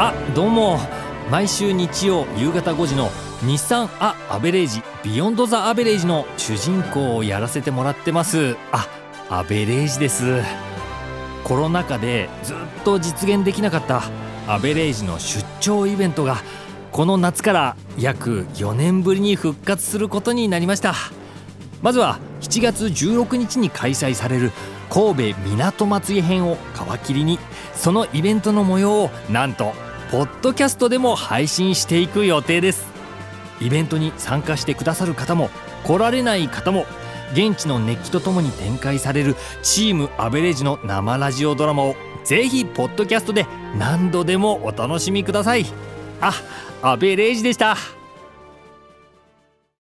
あどうも。毎週日曜夕方5時の日産ア・アベレージビヨンド・ザ・アベレージの主人公をやらせてもらってます。あアベレージです。コロナ禍でずっと実現できなかったアベレージの出張イベントがこの夏から約4年ぶりに復活することになりました。まずは7月16日に開催される神戸港祭り編を皮切りにそのイベントの模様をなんとポッドキャストでも配信していく予定です。イベントに参加してくださる方も来られない方も現地の熱気とともに展開されるチームアベレージの生ラジオドラマをぜひポッドキャストで何度でもお楽しみください。あアベレージでした。